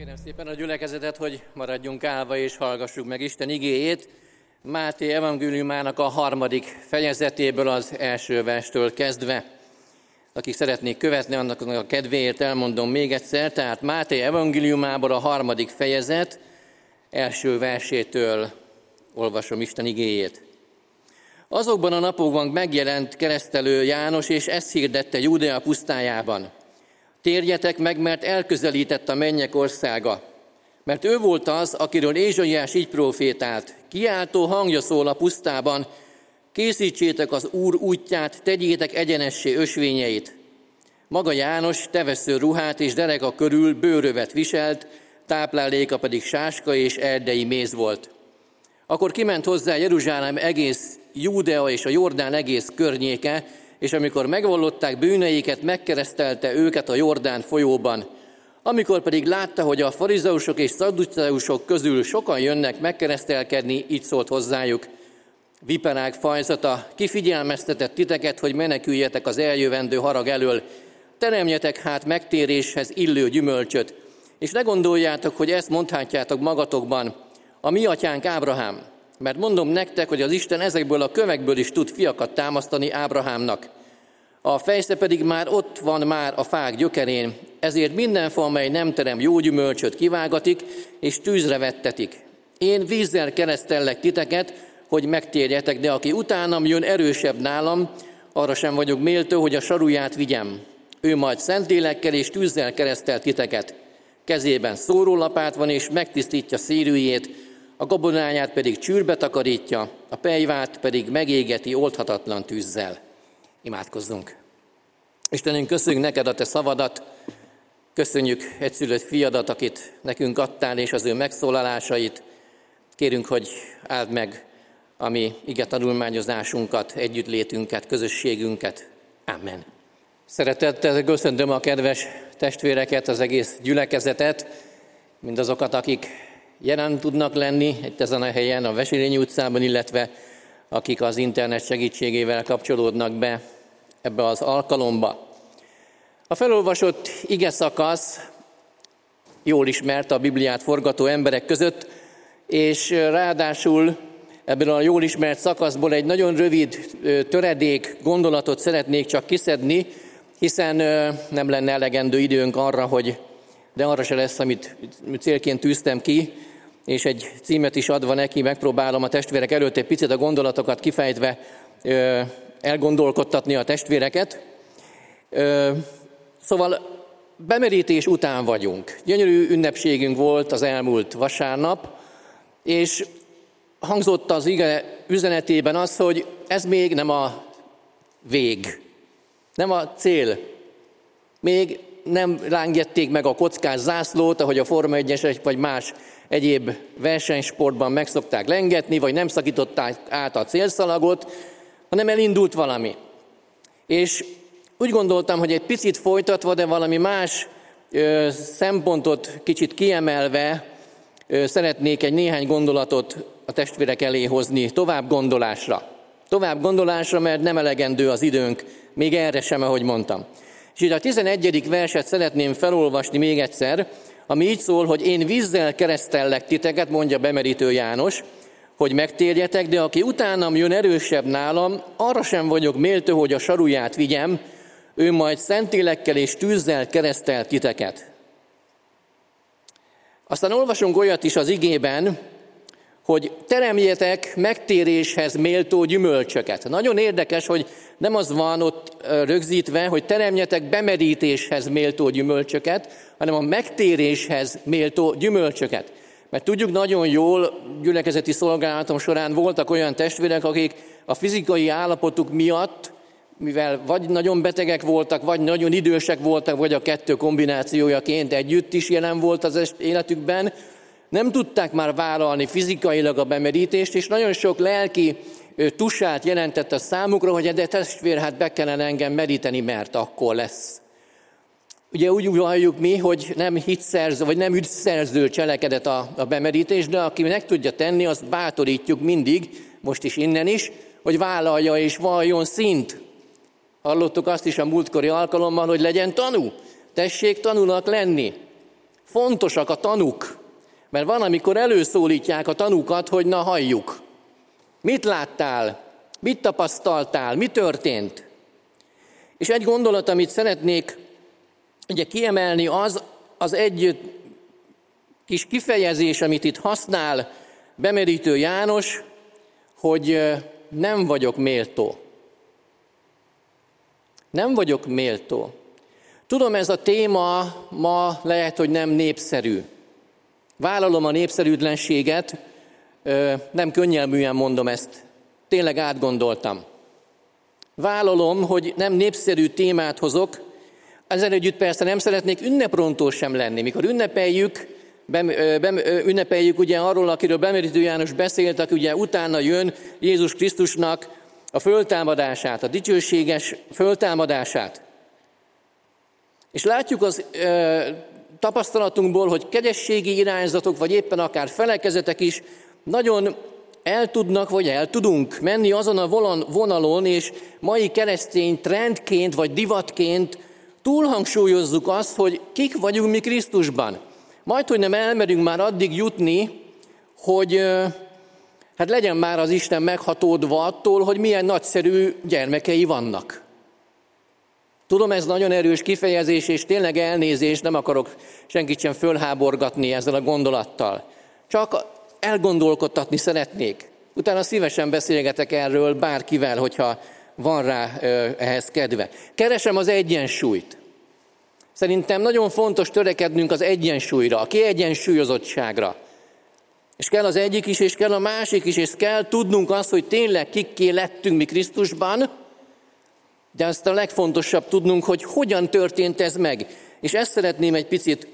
Kérem szépen a gyülekezetet, hogy maradjunk állva és hallgassuk meg Isten igéjét. Máté evangéliumának a harmadik fejezetéből az első verstől kezdve. Akik szeretnék követni, annak a kedvéért elmondom még egyszer. Tehát Máté evangéliumából a harmadik fejezet első versétől olvasom Isten igéjét. Azokban a napokban megjelent keresztelő János, és ezt hirdette Júdea pusztájában – Térjetek meg, mert elközelített a mennyek országa. Mert ő volt az, akiről Ézsaiás így profétált. Kiáltó hangja szól a pusztában, készítsétek az Úr útját, tegyétek egyenessé ösvényeit. Maga János tevesző ruhát és dereka körül bőrövet viselt, tápláléka pedig sáska és erdei méz volt. Akkor kiment hozzá Jeruzsálem egész Júdea és a Jordán egész környéke, és amikor megvallották bűneiket, megkeresztelte őket a Jordán folyóban. Amikor pedig látta, hogy a farizeusok és szadduceusok közül sokan jönnek megkeresztelkedni, így szólt hozzájuk. Viperák fajzata, kifigyelmeztetett titeket, hogy meneküljetek az eljövendő harag elől. Teremjetek hát megtéréshez illő gyümölcsöt, és ne gondoljátok, hogy ezt mondhatjátok magatokban. A mi atyánk Ábrahám, mert mondom nektek, hogy az Isten ezekből a kövekből is tud fiakat támasztani Ábrahámnak. A fejsze pedig már ott van már a fák gyökerén, ezért minden fa, amely nem terem jó gyümölcsöt kivágatik, és tűzre vettetik. Én vízzel keresztellek titeket, hogy megtérjetek, de aki utánam jön erősebb nálam, arra sem vagyok méltó, hogy a saruját vigyem. Ő majd szentélekkel és tűzzel keresztel titeket. Kezében szórólapát van, és megtisztítja szérűjét, a gabonáját pedig csűrbe takarítja, a pejvát pedig megégeti oldhatatlan tűzzel. Imádkozzunk. Istenünk, köszönjük neked a te szavadat, köszönjük egyszülött fiadat, akit nekünk adtál, és az ő megszólalásait. Kérünk, hogy áld meg a mi ige tanulmányozásunkat, együttlétünket, közösségünket. Amen. Szeretettel köszöntöm a kedves testvéreket, az egész gyülekezetet, mindazokat, akik jelen tudnak lenni itt ezen a helyen, a Veselényi utcában, illetve akik az internet segítségével kapcsolódnak be ebbe az alkalomba. A felolvasott ige szakasz jól ismert a Bibliát forgató emberek között, és ráadásul ebből a jól ismert szakaszból egy nagyon rövid töredék gondolatot szeretnék csak kiszedni, hiszen nem lenne elegendő időnk arra, hogy de arra se lesz, amit célként tűztem ki, és egy címet is adva neki megpróbálom a testvérek előtt egy picit a gondolatokat kifejtve elgondolkodtatni a testvéreket. Szóval bemerítés után vagyunk. Gyönyörű ünnepségünk volt az elmúlt vasárnap, és hangzott az ige üzenetében az, hogy ez még nem a vég, nem a cél. Még nem lángették meg a kockás zászlót, ahogy a Forma 1 vagy más egyéb versenysportban megszokták lengetni, vagy nem szakították át a célszalagot, hanem elindult valami. És úgy gondoltam, hogy egy picit folytatva, de valami más ö, szempontot kicsit kiemelve ö, szeretnék egy néhány gondolatot a testvérek elé hozni tovább gondolásra. Tovább gondolásra, mert nem elegendő az időnk, még erre sem, ahogy mondtam. És itt a 11. verset szeretném felolvasni még egyszer, ami így szól, hogy én vízzel keresztellek titeket, mondja bemerítő János, hogy megtérjetek, de aki utánam jön erősebb nálam, arra sem vagyok méltó, hogy a saruját vigyem, ő majd szentélekkel és tűzzel keresztel titeket. Aztán olvasunk olyat is az igében, hogy teremjetek megtéréshez méltó gyümölcsöket. Nagyon érdekes, hogy nem az van ott rögzítve, hogy teremjetek bemerítéshez méltó gyümölcsöket, hanem a megtéréshez méltó gyümölcsöket. Mert tudjuk nagyon jól, gyülekezeti szolgálatom során voltak olyan testvérek, akik a fizikai állapotuk miatt, mivel vagy nagyon betegek voltak, vagy nagyon idősek voltak, vagy a kettő kombinációjaként együtt is jelen volt az életükben, nem tudták már vállalni fizikailag a bemerítést, és nagyon sok lelki tusát jelentett a számukra, hogy de testvér, hát be kellene engem meríteni, mert akkor lesz. Ugye úgy valljuk mi, hogy nem hitszerző, vagy nem ügyszerző cselekedet a, a bemerítés, de aki meg tudja tenni, azt bátorítjuk mindig, most is innen is, hogy vállalja és valljon szint. Hallottuk azt is a múltkori alkalommal, hogy legyen tanú. Tessék tanulnak lenni. Fontosak a tanuk, mert van, amikor előszólítják a tanukat, hogy na halljuk. Mit láttál? Mit tapasztaltál? Mi történt? És egy gondolat, amit szeretnék ugye kiemelni, az, az egy kis kifejezés, amit itt használ bemerítő János, hogy nem vagyok méltó. Nem vagyok méltó. Tudom, ez a téma ma lehet, hogy nem népszerű. Vállalom a népszerűtlenséget, nem könnyelműen mondom ezt, tényleg átgondoltam. Vállalom, hogy nem népszerű témát hozok, ezzel együtt persze nem szeretnék ünneprontó sem lenni. Mikor ünnepeljük, bem, bem, ünnepeljük ugye arról, akiről Bemerítő János beszélt, aki ugye utána jön Jézus Krisztusnak a föltámadását, a dicsőséges föltámadását. És látjuk az ö, tapasztalatunkból, hogy kegyességi irányzatok, vagy éppen akár felekezetek is nagyon el tudnak, vagy el tudunk menni azon a vonalon, és mai keresztény trendként, vagy divatként túlhangsúlyozzuk azt, hogy kik vagyunk mi Krisztusban. Majd, hogy nem elmerünk már addig jutni, hogy hát legyen már az Isten meghatódva attól, hogy milyen nagyszerű gyermekei vannak. Tudom, ez nagyon erős kifejezés, és tényleg elnézés, nem akarok senkit sem fölháborgatni ezzel a gondolattal. Csak elgondolkodtatni szeretnék. Utána szívesen beszélgetek erről bárkivel, hogyha van rá ehhez kedve. Keresem az egyensúlyt. Szerintem nagyon fontos törekednünk az egyensúlyra, a kiegyensúlyozottságra. És kell az egyik is, és kell a másik is, és kell tudnunk azt, hogy tényleg kikké lettünk mi Krisztusban, de azt a legfontosabb tudnunk, hogy hogyan történt ez meg. És ezt szeretném egy picit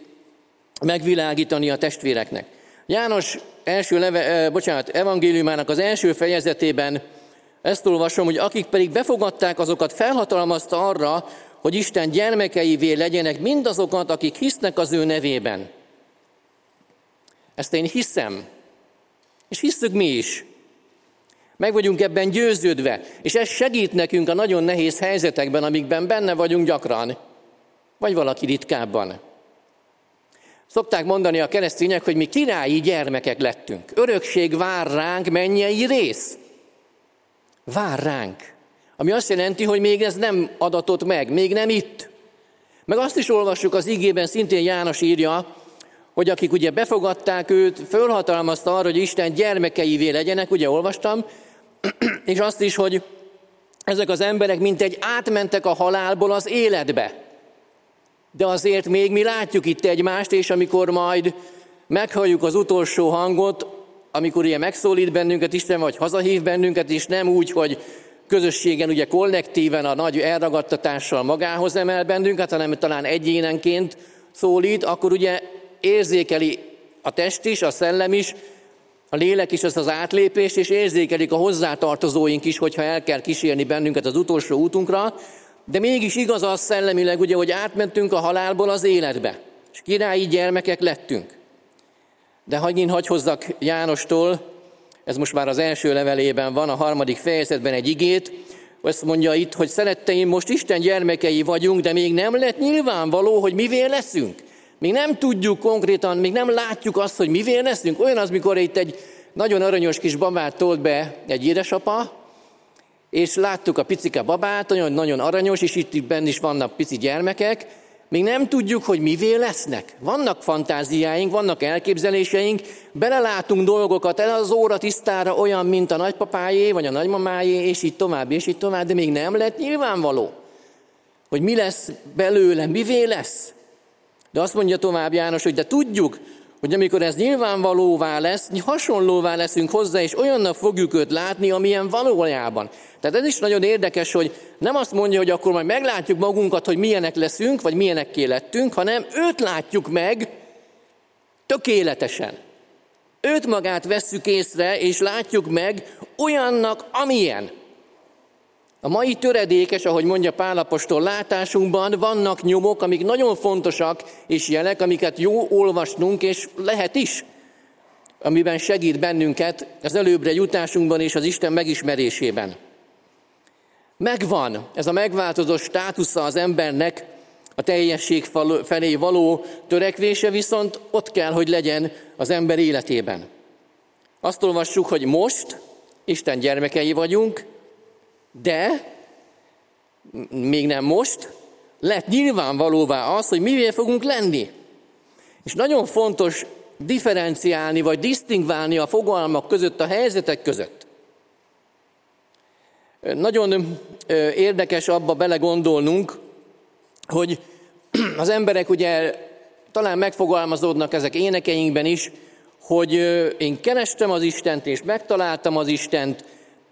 megvilágítani a testvéreknek. János első leve, bocsánat, evangéliumának az első fejezetében ezt olvasom, hogy akik pedig befogadták, azokat felhatalmazta arra, hogy Isten gyermekeivé legyenek mindazokat, akik hisznek az ő nevében. Ezt én hiszem. És hiszük mi is. Meg vagyunk ebben győződve, és ez segít nekünk a nagyon nehéz helyzetekben, amikben benne vagyunk gyakran, vagy valaki ritkábban. Szokták mondani a keresztények, hogy mi királyi gyermekek lettünk. Örökség vár ránk, mennyei rész. Vár ránk. Ami azt jelenti, hogy még ez nem adatott meg, még nem itt. Meg azt is olvassuk az igében, szintén János írja, hogy akik ugye befogadták őt, fölhatalmazta arra, hogy Isten gyermekeivé legyenek, ugye olvastam, és azt is, hogy ezek az emberek mint egy átmentek a halálból az életbe. De azért még mi látjuk itt egymást, és amikor majd meghalljuk az utolsó hangot, amikor ilyen megszólít bennünket Isten, vagy hazahív bennünket, és nem úgy, hogy közösségen, ugye kollektíven a nagy elragadtatással magához emel bennünket, hanem talán egyénenként szólít, akkor ugye érzékeli a test is, a szellem is, a lélek is az az átlépést, és érzékelik a hozzátartozóink is, hogyha el kell kísérni bennünket az utolsó útunkra, de mégis igaz az szellemileg, ugye, hogy átmentünk a halálból az életbe, és királyi gyermekek lettünk. De hagyj hagy hozzak Jánostól, ez most már az első levelében van, a harmadik fejezetben egy igét, azt mondja itt, hogy szeretteim, most Isten gyermekei vagyunk, de még nem lett nyilvánvaló, hogy mivé leszünk. Még nem tudjuk konkrétan, még nem látjuk azt, hogy mivé leszünk. Olyan az, mikor itt egy nagyon aranyos kis babát tolt be egy édesapa, és láttuk a picike babát, nagyon, nagyon aranyos, és itt, itt benne is vannak pici gyermekek, még nem tudjuk, hogy mivé lesznek. Vannak fantáziáink, vannak elképzeléseink, belelátunk dolgokat el az óra tisztára olyan, mint a nagypapájé, vagy a nagymamájé, és így tovább, és így tovább, de még nem lett nyilvánvaló, hogy mi lesz belőle, mivé lesz. De azt mondja tovább János, hogy de tudjuk, hogy amikor ez nyilvánvalóvá lesz, hasonlóvá leszünk hozzá, és olyannak fogjuk őt látni, amilyen valójában. Tehát ez is nagyon érdekes, hogy nem azt mondja, hogy akkor majd meglátjuk magunkat, hogy milyenek leszünk, vagy milyenek lettünk, hanem őt látjuk meg tökéletesen. Őt magát vesszük észre, és látjuk meg olyannak, amilyen. A mai töredékes, ahogy mondja Pálapostól látásunkban, vannak nyomok, amik nagyon fontosak, és jelek, amiket jó olvasnunk, és lehet is, amiben segít bennünket az előbbre jutásunkban és az Isten megismerésében. Megvan ez a megváltozott státusza az embernek, A teljesség felé való törekvése viszont ott kell, hogy legyen az ember életében. Azt olvassuk, hogy most Isten gyermekei vagyunk, de még nem most, lett nyilvánvalóvá az, hogy mivé fogunk lenni. És nagyon fontos differenciálni vagy disztingválni a fogalmak között, a helyzetek között. Nagyon érdekes abba belegondolnunk, hogy az emberek ugye talán megfogalmazódnak ezek énekeinkben is, hogy én kerestem az Istent, és megtaláltam az Istent,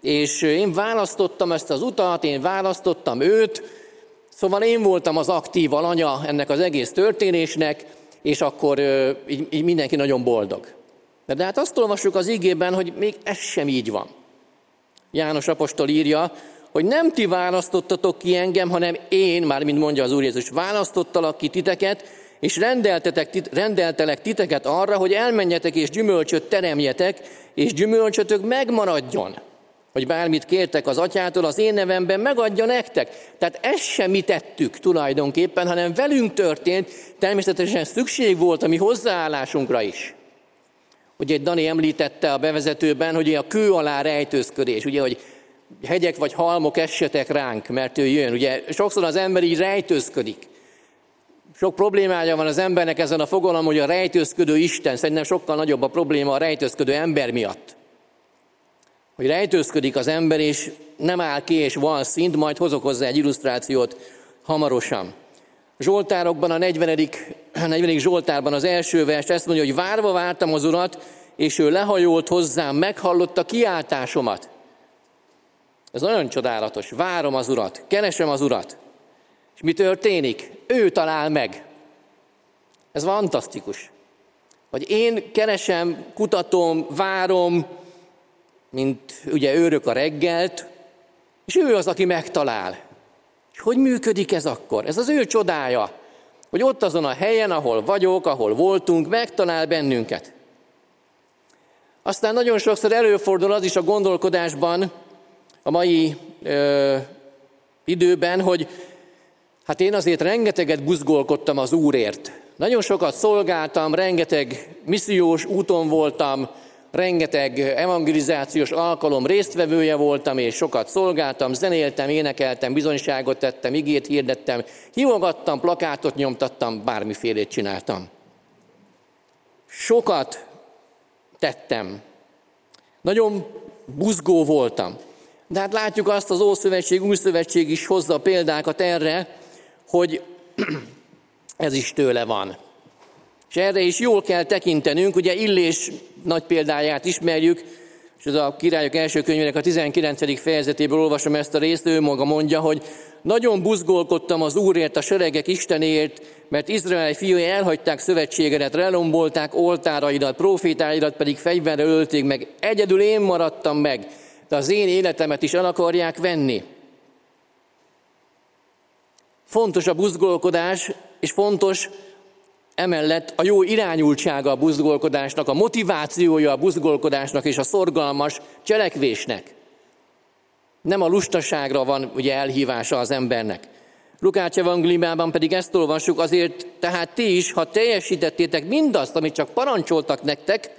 és én választottam ezt az utat, én választottam őt, szóval én voltam az aktív alanya ennek az egész történésnek, és akkor így, így mindenki nagyon boldog. De, hát azt olvassuk az igében, hogy még ez sem így van. János apostol írja, hogy nem ti választottatok ki engem, hanem én, már mint mondja az Úr Jézus, választottalak ki titeket, és rendeltetek, rendeltelek titeket arra, hogy elmenjetek és gyümölcsöt teremjetek, és gyümölcsötök megmaradjon. Hogy bármit kértek az atyától, az én nevemben megadja nektek. Tehát ezt sem mi tettük tulajdonképpen, hanem velünk történt, természetesen szükség volt a mi hozzáállásunkra is. Ugye Dani említette a bevezetőben, hogy a kő alá rejtőzködés, ugye, hogy hegyek vagy halmok essetek ránk, mert ő jön. Ugye sokszor az ember így rejtőzködik. Sok problémája van az embernek ezen a fogalom, hogy a rejtőzködő Isten, szerintem sokkal nagyobb a probléma a rejtőzködő ember miatt. Hogy rejtőzködik az ember, és nem áll ki, és van szint, majd hozok hozzá egy illusztrációt hamarosan. Zsoltárokban, a 40. 40. Zsoltárban az első vers ezt mondja, hogy várva vártam az Urat, és ő lehajolt hozzám, meghallotta kiáltásomat. Ez nagyon csodálatos. Várom az Urat, keresem az Urat. És mi történik? Ő talál meg. Ez fantasztikus. Hogy én keresem, kutatom, várom, mint ugye őrök a reggelt, és ő az, aki megtalál. És hogy működik ez akkor? Ez az ő csodája, hogy ott azon a helyen, ahol vagyok, ahol voltunk, megtalál bennünket. Aztán nagyon sokszor előfordul az is a gondolkodásban, a mai ö, időben, hogy hát én azért rengeteget buzgolkodtam az Úrért. Nagyon sokat szolgáltam, rengeteg missziós úton voltam, rengeteg evangelizációs alkalom résztvevője voltam, és sokat szolgáltam, zenéltem, énekeltem, bizonyságot tettem, igét hirdettem, hívogattam, plakátot nyomtattam, bármifélét csináltam. Sokat tettem. Nagyon buzgó voltam. De hát látjuk azt, az Ószövetség, Új Szövetség is hozza példákat erre, hogy ez is tőle van. És erre is jól kell tekintenünk, ugye Illés nagy példáját ismerjük, és ez a királyok első könyvének a 19. fejezetéből olvasom ezt a részt, ő maga mondja, hogy nagyon buzgolkodtam az Úrért, a seregek Istenért, mert Izrael fiúi elhagyták szövetségedet, relombolták oltáraidat, profétáidat pedig fegyverre ölték meg. Egyedül én maradtam meg, de az én életemet is el akarják venni. Fontos a buzgolkodás, és fontos emellett a jó irányultsága a buzgolkodásnak, a motivációja a buzgolkodásnak és a szorgalmas cselekvésnek. Nem a lustaságra van ugye elhívása az embernek. Lukács evangéliumában pedig ezt olvassuk, azért tehát ti is, ha teljesítettétek mindazt, amit csak parancsoltak nektek,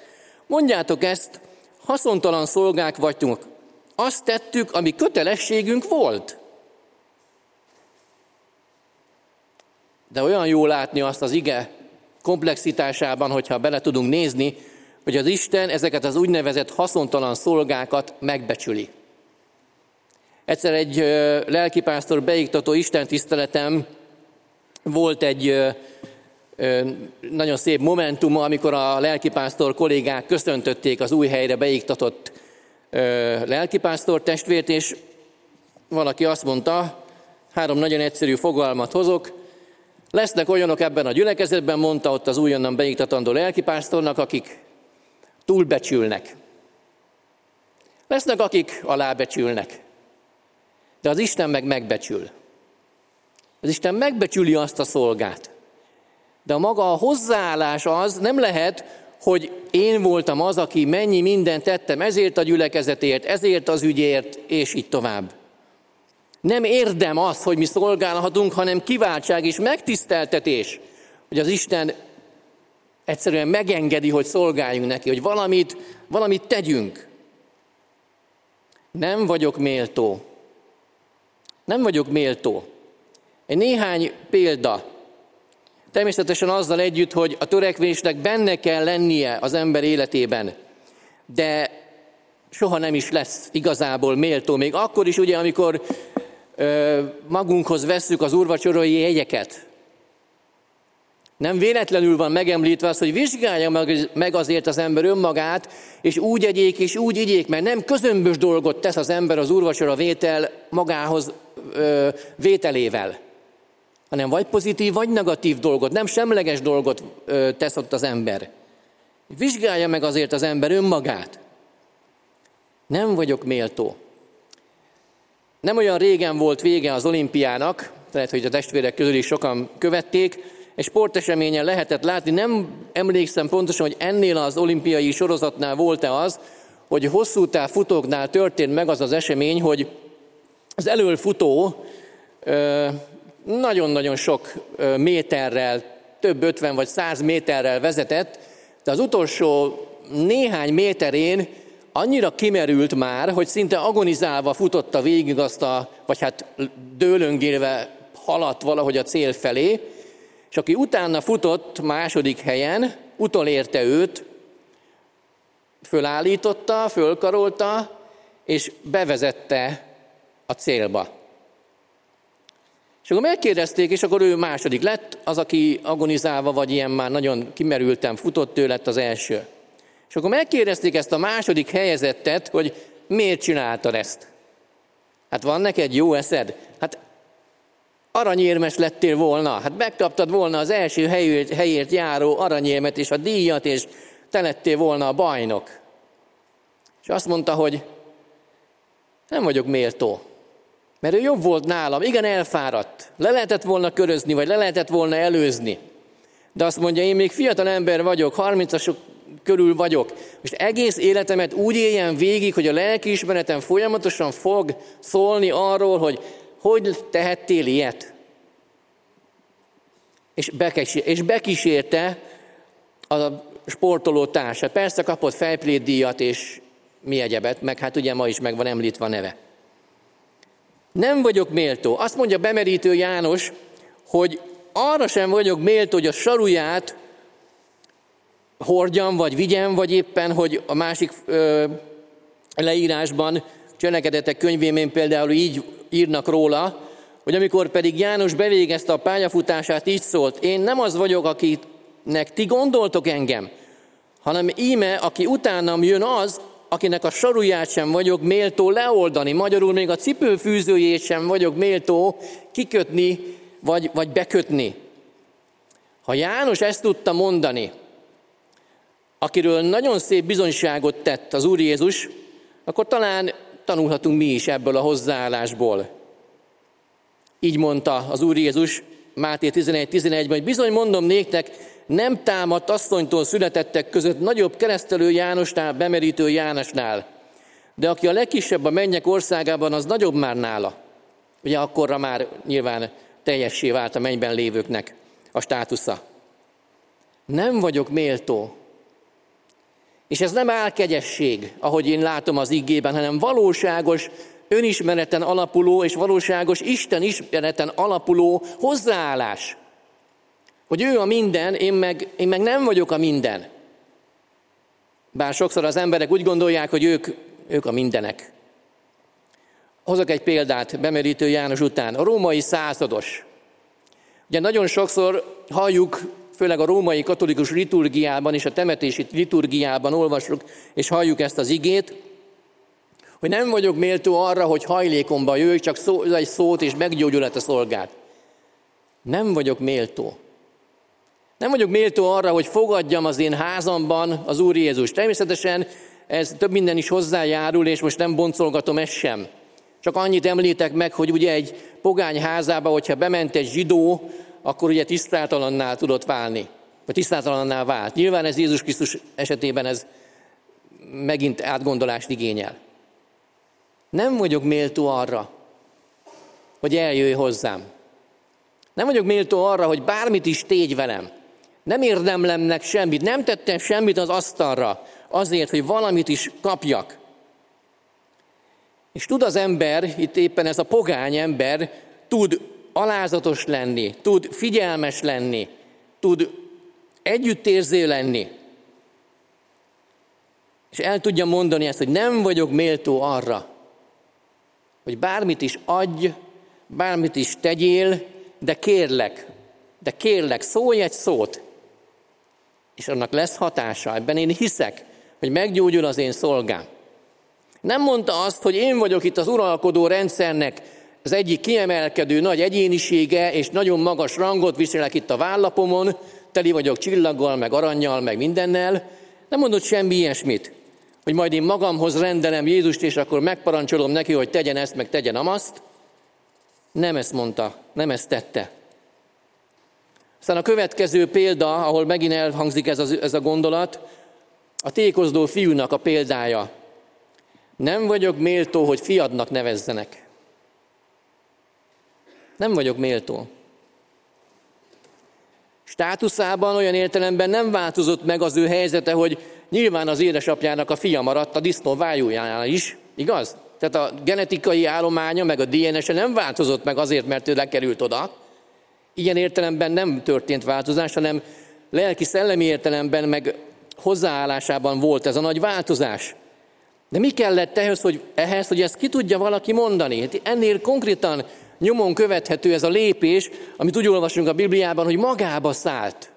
mondjátok ezt, haszontalan szolgák vagytunk, azt tettük, ami kötelességünk volt. De olyan jó látni azt az ige komplexitásában, hogyha bele tudunk nézni, hogy az Isten ezeket az úgynevezett haszontalan szolgákat megbecsüli. Egyszer egy lelkipásztor beiktató Isten tiszteletem volt egy nagyon szép momentum, amikor a lelkipásztor kollégák köszöntötték az új helyre beiktatott lelkipásztor testvért, és valaki azt mondta, három nagyon egyszerű fogalmat hozok, lesznek olyanok ebben a gyülekezetben, mondta ott az újonnan beiktatandó lelkipásztornak, akik túlbecsülnek. Lesznek, akik alábecsülnek. De az Isten meg megbecsül. Az Isten megbecsüli azt a szolgát. De a maga a hozzáállás az nem lehet, hogy én voltam az, aki mennyi mindent tettem ezért a gyülekezetért, ezért az ügyért, és így tovább. Nem érdem az, hogy mi szolgálhatunk, hanem kiváltság és megtiszteltetés, hogy az Isten egyszerűen megengedi, hogy szolgáljunk neki, hogy valamit, valamit tegyünk. Nem vagyok méltó. Nem vagyok méltó. Egy néhány példa. Természetesen azzal együtt, hogy a törekvésnek benne kell lennie az ember életében. De soha nem is lesz igazából méltó. Még akkor is, ugye, amikor magunkhoz vesszük az úrvacsorai jegyeket. Nem véletlenül van megemlítve az, hogy vizsgálja meg azért az ember önmagát, és úgy egyék, és úgy igyék, mert nem közömbös dolgot tesz az ember az úrvacsora vétel magához ö, vételével, hanem vagy pozitív, vagy negatív dolgot, nem semleges dolgot ö, tesz ott az ember. Vizsgálja meg azért az ember önmagát. Nem vagyok méltó. Nem olyan régen volt vége az olimpiának, lehet, hogy a testvérek közül is sokan követték, egy sporteseményen lehetett látni, nem emlékszem pontosan, hogy ennél az olimpiai sorozatnál volt-e az, hogy hosszú táv futóknál történt meg az az esemény, hogy az elől futó nagyon-nagyon sok méterrel, több 50 vagy 100 méterrel vezetett, de az utolsó néhány méterén annyira kimerült már, hogy szinte agonizálva futotta végig azt a, vagy hát dőlöngélve haladt valahogy a cél felé, és aki utána futott második helyen, utolérte őt, fölállította, fölkarolta, és bevezette a célba. És akkor megkérdezték, és akkor ő második lett, az, aki agonizálva, vagy ilyen már nagyon kimerültem futott, ő lett az első. És akkor megkérdezték ezt a második helyezettet, hogy miért csináltad ezt? Hát van neked jó eszed? Hát aranyérmes lettél volna, hát megkaptad volna az első helyért, helyért járó aranyérmet és a díjat, és te lettél volna a bajnok. És azt mondta, hogy nem vagyok méltó, mert ő jobb volt nálam, igen elfáradt, le lehetett volna körözni, vagy le lehetett volna előzni. De azt mondja, én még fiatal ember vagyok, 30-asok körül vagyok. Most egész életemet úgy éljen végig, hogy a lelkiismeretem folyamatosan fog szólni arról, hogy hogy tehettél ilyet? És, bekísérte, és bekísérte a sportoló társát. Persze kapott fejplétdíjat és mi egyebet, meg hát ugye ma is meg van említve a neve. Nem vagyok méltó. Azt mondja bemerítő János, hogy arra sem vagyok méltó, hogy a saruját hordjam, vagy vigyem, vagy éppen, hogy a másik ö, leírásban, cselekedetek könyvében például így írnak róla, hogy amikor pedig János bevégezte a pályafutását, így szólt, én nem az vagyok, akinek ti gondoltok engem, hanem íme, aki utánam jön az, akinek a saruját sem vagyok méltó leoldani, magyarul még a cipőfűzőjét sem vagyok méltó kikötni, vagy, vagy bekötni. Ha János ezt tudta mondani, akiről nagyon szép bizonyságot tett az Úr Jézus, akkor talán tanulhatunk mi is ebből a hozzáállásból. Így mondta az Úr Jézus Máté 11.11-ben, hogy bizony mondom néktek, nem támadt asszonytól születettek között nagyobb keresztelő Jánosnál, bemerítő Jánosnál. De aki a legkisebb a mennyek országában, az nagyobb már nála. Ugye akkorra már nyilván teljessé vált a mennyben lévőknek a státusza. Nem vagyok méltó és ez nem álkegyesség, ahogy én látom az igében, hanem valóságos önismereten alapuló és valóságos Isten ismereten alapuló hozzáállás. Hogy ő a minden, én meg, én meg nem vagyok a minden. Bár sokszor az emberek úgy gondolják, hogy ők, ők a mindenek. Hozok egy példát bemerítő János után. A római százados. Ugye nagyon sokszor halljuk főleg a római katolikus liturgiában és a temetési liturgiában olvasjuk és halljuk ezt az igét, hogy nem vagyok méltó arra, hogy hajlékomba jöjj, csak szó, egy szót és meggyógyulat a szolgát. Nem vagyok méltó. Nem vagyok méltó arra, hogy fogadjam az én házamban az Úr Jézus. Természetesen ez több minden is hozzájárul, és most nem boncolgatom ezt sem. Csak annyit említek meg, hogy ugye egy pogány házába, hogyha bement egy zsidó, akkor ugye tisztátalanná tudott válni, vagy tisztátalanná vált. Nyilván ez Jézus Krisztus esetében ez megint átgondolást igényel. Nem vagyok méltó arra, hogy eljöjj hozzám. Nem vagyok méltó arra, hogy bármit is tégy velem. Nem érdemlemnek semmit, nem tettem semmit az asztalra azért, hogy valamit is kapjak. És tud az ember, itt éppen ez a pogány ember, tud alázatos lenni, tud figyelmes lenni, tud együttérző lenni. És el tudja mondani ezt, hogy nem vagyok méltó arra, hogy bármit is adj, bármit is tegyél, de kérlek, de kérlek, szólj egy szót, és annak lesz hatása. Ebben én hiszek, hogy meggyógyul az én szolgám. Nem mondta azt, hogy én vagyok itt az uralkodó rendszernek az egyik kiemelkedő nagy egyénisége, és nagyon magas rangot viselek itt a vállapomon, teli vagyok csillaggal, meg aranyjal, meg mindennel. Nem mondott semmi ilyesmit, hogy majd én magamhoz rendelem Jézust, és akkor megparancsolom neki, hogy tegyen ezt, meg tegyen amazt. Nem ezt mondta, nem ezt tette. Aztán a következő példa, ahol megint elhangzik ez a, ez a gondolat, a tékozdó fiúnak a példája. Nem vagyok méltó, hogy fiadnak nevezzenek. Nem vagyok méltó. Státuszában olyan értelemben nem változott meg az ő helyzete, hogy nyilván az édesapjának a fia maradt a disznó vájújánál is, igaz? Tehát a genetikai állománya, meg a DNS-e nem változott meg azért, mert ő lekerült oda. Ilyen értelemben nem történt változás, hanem lelki-szellemi értelemben, meg hozzáállásában volt ez a nagy változás. De mi kellett ehhez, hogy, ehhez, hogy ezt ki tudja valaki mondani? Hát ennél konkrétan nyomon követhető ez a lépés, amit úgy olvasunk a Bibliában, hogy magába szállt.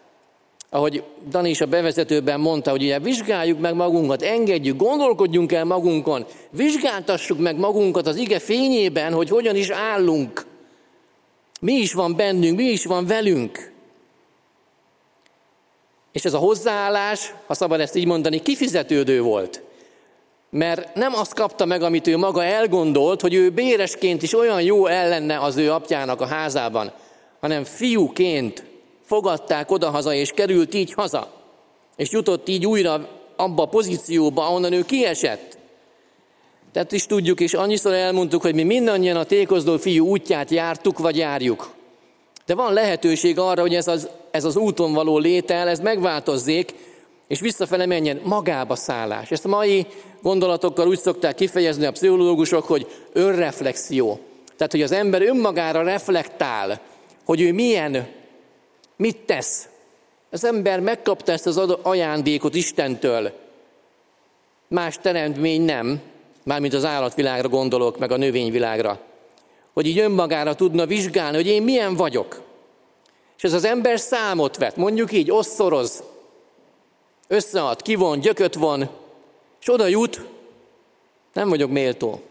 Ahogy Dani is a bevezetőben mondta, hogy ugye vizsgáljuk meg magunkat, engedjük, gondolkodjunk el magunkon, vizsgáltassuk meg magunkat az ige fényében, hogy hogyan is állunk. Mi is van bennünk, mi is van velünk. És ez a hozzáállás, ha szabad ezt így mondani, kifizetődő volt. Mert nem azt kapta meg, amit ő maga elgondolt, hogy ő béresként is olyan jó ellenne az ő apjának a házában, hanem fiúként fogadták odahaza, és került így haza. És jutott így újra abba a pozícióba, ahonnan ő kiesett. Tehát is tudjuk, és annyiszor elmondtuk, hogy mi mindannyian a tékozdó fiú útját jártuk, vagy járjuk. De van lehetőség arra, hogy ez az, ez az úton való létel, ez megváltozzék, és visszafele menjen magába szállás. Ezt a mai gondolatokkal úgy szokták kifejezni a pszichológusok, hogy önreflexió. Tehát, hogy az ember önmagára reflektál, hogy ő milyen, mit tesz. Az ember megkapta ezt az ajándékot Istentől. Más teremtmény nem, mármint az állatvilágra gondolok, meg a növényvilágra. Hogy így önmagára tudna vizsgálni, hogy én milyen vagyok. És ez az ember számot vet, mondjuk így, osszoroz, összead, kivon, gyököt von, és oda jut, nem vagyok méltó.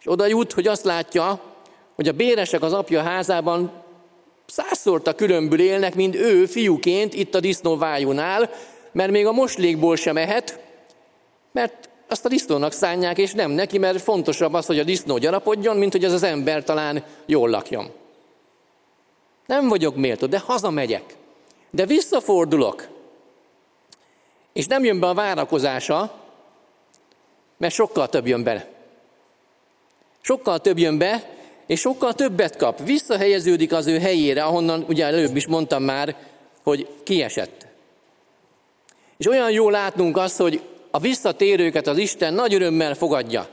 És oda jut, hogy azt látja, hogy a béresek az apja házában százszorta különbül élnek, mint ő fiúként itt a disznóvájúnál, mert még a moslékból sem ehet, mert azt a disznónak szánják, és nem neki, mert fontosabb az, hogy a disznó gyarapodjon, mint hogy az az ember talán jól lakjon. Nem vagyok méltó, de hazamegyek. De visszafordulok, és nem jön be a várakozása, mert sokkal több jön be. Sokkal több jön be, és sokkal többet kap. Visszahelyeződik az ő helyére, ahonnan ugye előbb is mondtam már, hogy kiesett. És olyan jó látnunk azt, hogy a visszatérőket az Isten nagy örömmel fogadja.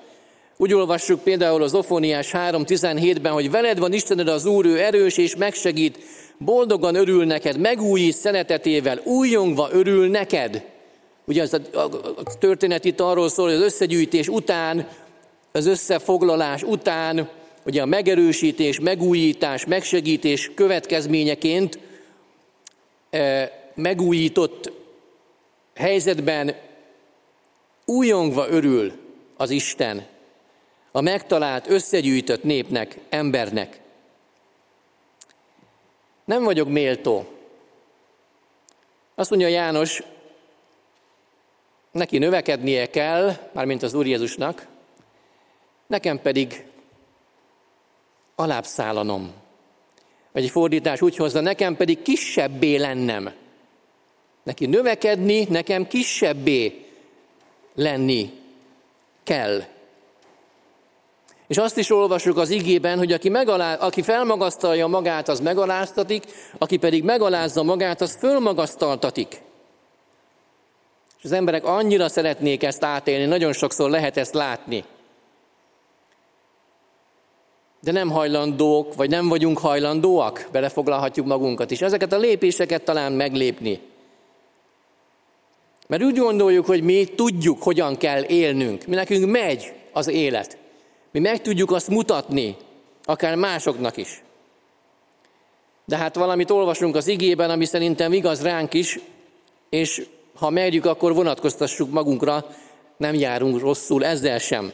Úgy olvassuk például az Ofoniás 3.17-ben, hogy veled van Istened az Úr, ő erős és megsegít, boldogan örül neked, megújít szeretetével, újongva örül neked. Ugye ez a, a történet itt arról szól, hogy az összegyűjtés után, az összefoglalás után, ugye a megerősítés, megújítás, megsegítés következményeként e, megújított helyzetben újongva örül az Isten a megtalált, összegyűjtött népnek, embernek. Nem vagyok méltó. Azt mondja János, neki növekednie kell, mármint az Úr Jézusnak, nekem pedig alábbszállanom. Vagy egy fordítás úgy hozza, nekem pedig kisebbé lennem. Neki növekedni, nekem kisebbé lenni kell. És azt is olvasjuk az igében, hogy aki, megalá, aki felmagasztalja magát, az megaláztatik, aki pedig megalázza magát, az fölmagasztaltatik. És az emberek annyira szeretnék ezt átélni, nagyon sokszor lehet ezt látni. De nem hajlandók, vagy nem vagyunk hajlandóak, belefoglalhatjuk magunkat is. Ezeket a lépéseket talán meglépni. Mert úgy gondoljuk, hogy mi tudjuk, hogyan kell élnünk. Mi nekünk megy az élet. Mi meg tudjuk azt mutatni, akár másoknak is. De hát valamit olvasunk az igében, ami szerintem igaz ránk is, és ha merjük, akkor vonatkoztassuk magunkra, nem járunk rosszul ezzel sem.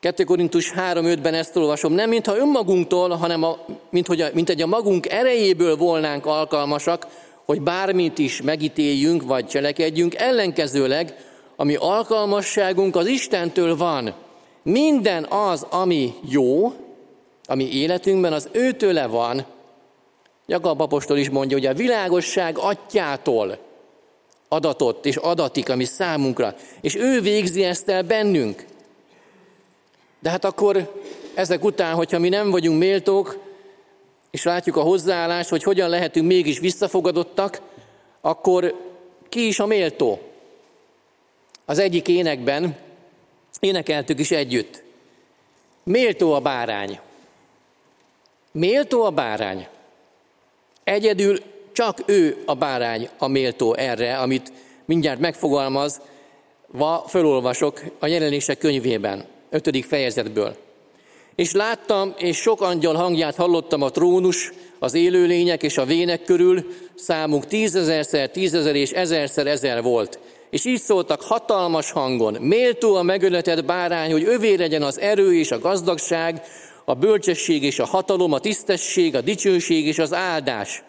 2 Korintus 3.5-ben ezt olvasom, nem mintha önmagunktól, hanem a, mint, hogy a, mint egy a magunk erejéből volnánk alkalmasak, hogy bármit is megítéljünk vagy cselekedjünk, ellenkezőleg, ami alkalmasságunk az Istentől van. Minden az, ami jó, ami életünkben, az őtőle van. Jakab apostol is mondja, hogy a világosság atyától adatott és adatik, ami számunkra. És ő végzi ezt el bennünk. De hát akkor ezek után, hogyha mi nem vagyunk méltók, és látjuk a hozzáállást, hogy hogyan lehetünk mégis visszafogadottak, akkor ki is a méltó? Az egyik énekben énekeltük is együtt. Méltó a bárány. Méltó a bárány. Egyedül csak ő a bárány a méltó erre, amit mindjárt megfogalmaz, va fölolvasok a jelenések könyvében, ötödik fejezetből. És láttam, és sok angyal hangját hallottam a trónus, az élőlények és a vének körül, számuk tízezerszer, tízezer és ezerszer ezer volt. És így szóltak hatalmas hangon, méltó a megöletett bárány, hogy övé legyen az erő és a gazdagság, a bölcsesség és a hatalom, a tisztesség, a dicsőség és az áldás.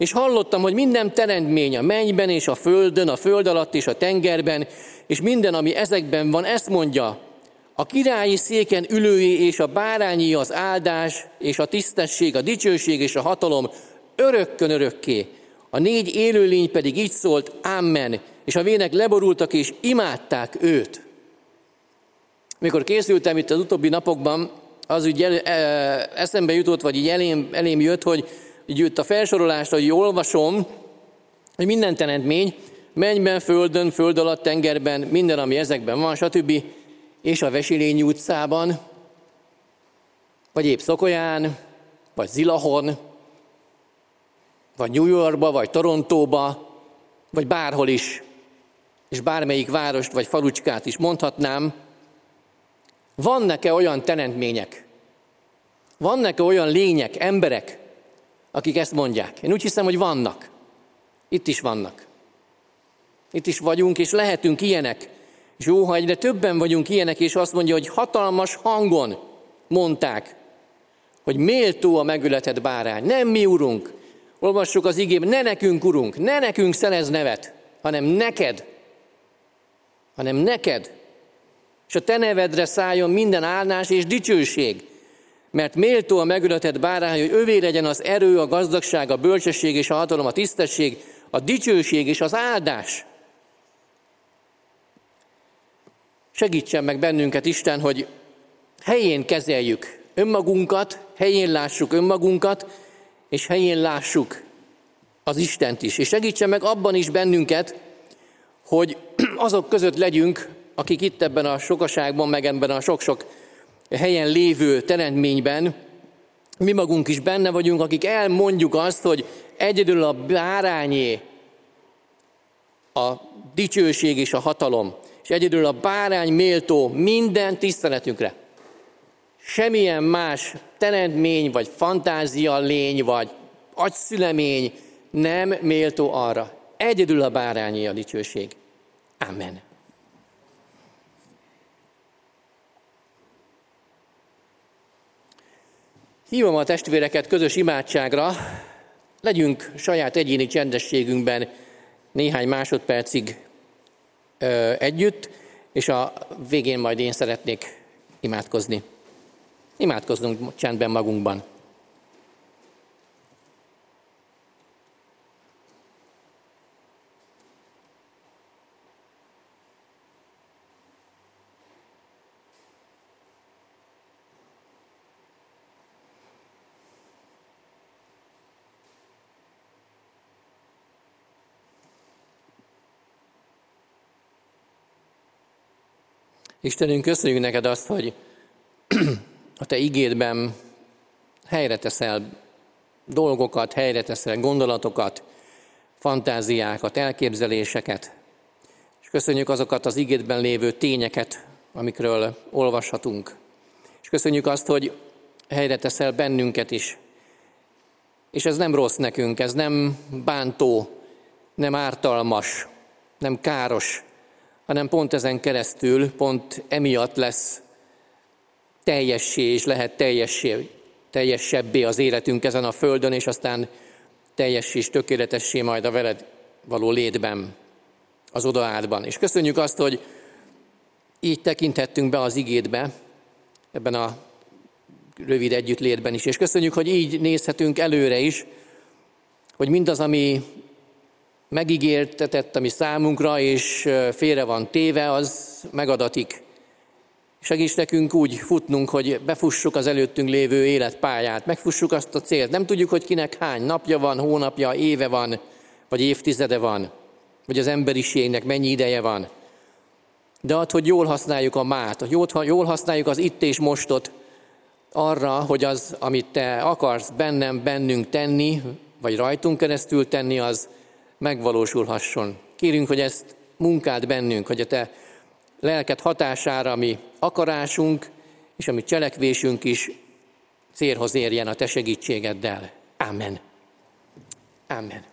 És hallottam, hogy minden teremtmény a mennyben és a földön, a föld alatt és a tengerben, és minden, ami ezekben van, ezt mondja, a királyi széken ülői és a bárányi az áldás és a tisztesség, a dicsőség és a hatalom örökkön örökké. A négy élőlény pedig így szólt, Amen, és a vének leborultak és imádták őt. Mikor készültem itt az utóbbi napokban, az úgy el, e, eszembe jutott, vagy így elém, elém jött, hogy így jött a felsorolást, hogy olvasom, hogy minden teremtmény, mennyben, földön, föld alatt, tengerben, minden, ami ezekben van, stb. És a Vesilényi utcában, vagy épp Szokolyán, vagy Zilahon, vagy New Yorkba, vagy Torontóba, vagy bárhol is, és bármelyik várost vagy falucskát is mondhatnám, vannak-e olyan teremtmények, vannak-e olyan lények, emberek, akik ezt mondják? Én úgy hiszem, hogy vannak. Itt is vannak. Itt is vagyunk, és lehetünk ilyenek, és jó, ha egyre többen vagyunk ilyenek, és azt mondja, hogy hatalmas hangon mondták, hogy méltó a megületett bárány. Nem mi, urunk. Olvassuk az igében, ne nekünk, urunk, ne nekünk szerez nevet, hanem neked. Hanem neked. És a te nevedre szálljon minden állás és dicsőség. Mert méltó a megületett bárány, hogy övé legyen az erő, a gazdagság, a bölcsesség és a hatalom, a tisztesség, a dicsőség és az áldás. Segítsen meg bennünket Isten, hogy helyén kezeljük önmagunkat, helyén lássuk önmagunkat, és helyén lássuk az Istent is. És segítsen meg abban is bennünket, hogy azok között legyünk, akik itt ebben a sokaságban, meg ebben a sok-sok helyen lévő teremtményben, mi magunk is benne vagyunk, akik elmondjuk azt, hogy egyedül a bárányé a dicsőség és a hatalom és egyedül a bárány méltó minden tiszteletünkre. Semmilyen más teremtmény, vagy fantázia lény, vagy agyszülemény nem méltó arra. Egyedül a bárányi a dicsőség. Amen. Hívom a testvéreket közös imádságra, legyünk saját egyéni csendességünkben néhány másodpercig együtt, és a végén majd én szeretnék imádkozni. Imádkozzunk csendben magunkban. Istenünk, köszönjük neked azt, hogy a te igédben helyre teszel dolgokat, helyre teszel gondolatokat, fantáziákat, elképzeléseket, és köszönjük azokat az igédben lévő tényeket, amikről olvashatunk. És köszönjük azt, hogy helyre teszel bennünket is. És ez nem rossz nekünk, ez nem bántó, nem ártalmas, nem káros, hanem pont ezen keresztül, pont emiatt lesz teljessé és lehet teljessé, teljesebbé az életünk ezen a földön, és aztán teljes és tökéletessé majd a veled való létben, az odaádban. És köszönjük azt, hogy így tekinthettünk be az igédbe, ebben a rövid együttlétben is. És köszönjük, hogy így nézhetünk előre is, hogy mindaz, ami megígértetett, ami számunkra, és félre van téve, az megadatik. Segíts nekünk úgy futnunk, hogy befussuk az előttünk lévő életpályát, megfussuk azt a célt. Nem tudjuk, hogy kinek hány napja van, hónapja, éve van, vagy évtizede van, vagy az emberiségnek mennyi ideje van. De ad, hogy jól használjuk a mát, hogy jól használjuk az itt és mostot arra, hogy az, amit te akarsz bennem, bennünk tenni, vagy rajtunk keresztül tenni, az megvalósulhasson. Kérünk, hogy ezt munkád bennünk, hogy a te lelket hatására mi akarásunk és a mi cselekvésünk is célhoz érjen a te segítségeddel. Amen. Amen.